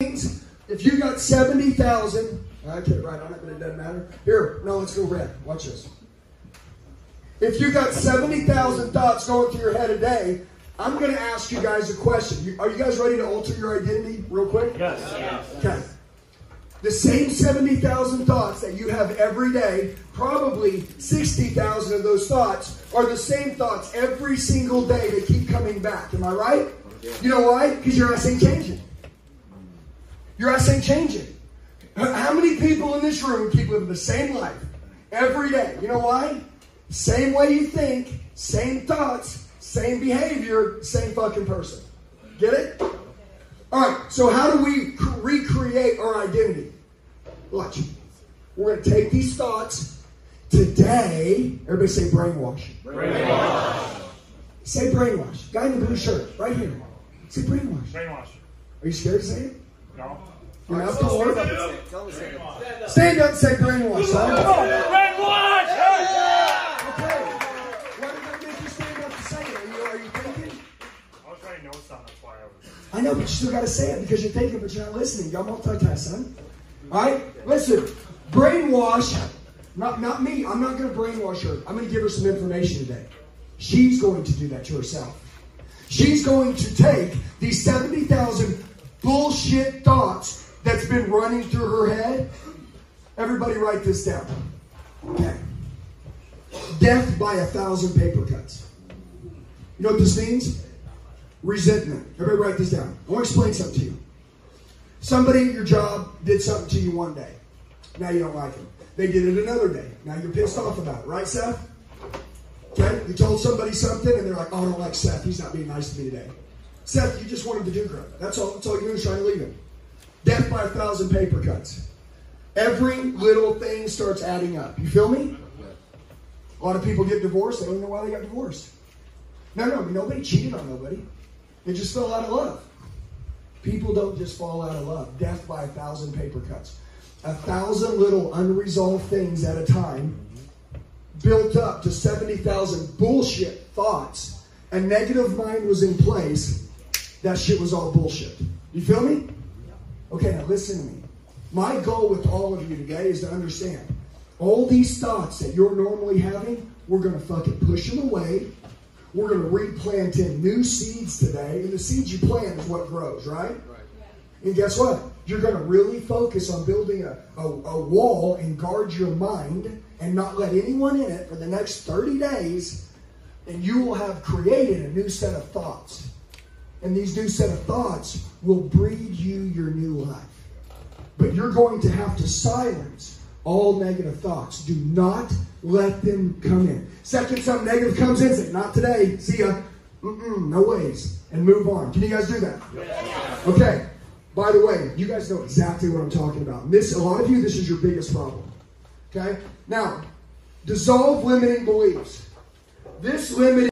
means if you got 70,000, I can't write on it, but it doesn't matter. Here, no, let's go red. Watch this. If you got 70,000 thoughts going through your head a day, I'm going to ask you guys a question. Are you guys ready to alter your identity real quick? Yes. Okay. The same 70,000 thoughts that you have every day, probably 60,000 of those thoughts are the same thoughts every single day that keep coming back. Am I right? You know why? Because your ass ain't changing. Your ass ain't changing. H- How many people in this room keep living the same life every day? You know why? Same way you think, same thoughts, same behavior, same fucking person. Get it? All right, so how do we recreate our identity? Watch. We're going to take these thoughts today. Everybody say brainwash. Brainwash. Say brainwash. Guy in the blue shirt, right here. Say brainwash. Brainwash. Are you scared to say it? No. Your mouth don't work? Stand up and say brainwash. son. Brainwash! Okay. Why did that make you stand up to say it? Are you, are you thinking? I was writing notes down, that's why I was. I know, but you still got to say it because you're thinking, but you're not listening. Y'all multitask, son. All right? Listen, brainwash, not, not me. I'm not going to brainwash her. I'm going to give her some information today. She's going to do that to herself. She's going to take these 70,000 bullshit thoughts that's been running through her head. Everybody write this down. Okay. Death by a thousand paper cuts. You know what this means? Resentment. Everybody write this down. I want to explain something to you. Somebody at your job did something to you one day. Now you don't like them. They did it another day. Now you're pissed off about it, right, Seth? Okay? You told somebody something and they're like, oh, I don't like Seth. He's not being nice to me today. Seth, you just want him to do good. That's all, that's all you're trying to leave him. Death by a thousand paper cuts. Every little thing starts adding up. You feel me? A lot of people get divorced. They don't know why they got divorced. No, no, nobody cheated on nobody. They just fell out of love. People don't just fall out of love. Death by a thousand paper cuts. A thousand little unresolved things at a time built up to 70,000 bullshit thoughts. A negative mind was in place. That shit was all bullshit. You feel me? Okay, now listen to me. My goal with all of you today is to understand all these thoughts that you're normally having, we're going to fucking push them away. We're going to replant in new seeds today. And the seeds you plant is what grows, right? And guess what? You're going to really focus on building a, a, a wall and guard your mind and not let anyone in it for the next 30 days. And you will have created a new set of thoughts. And these new set of thoughts will breed you your new life. But you're going to have to silence all negative thoughts. Do not let them come in. Second, something negative comes in, say, not today. See ya. Mm-mm, no ways. And move on. Can you guys do that? Okay. By the way, you guys know exactly what I'm talking about. This, a lot of you, this is your biggest problem. Okay? Now, dissolve limiting beliefs. This limiting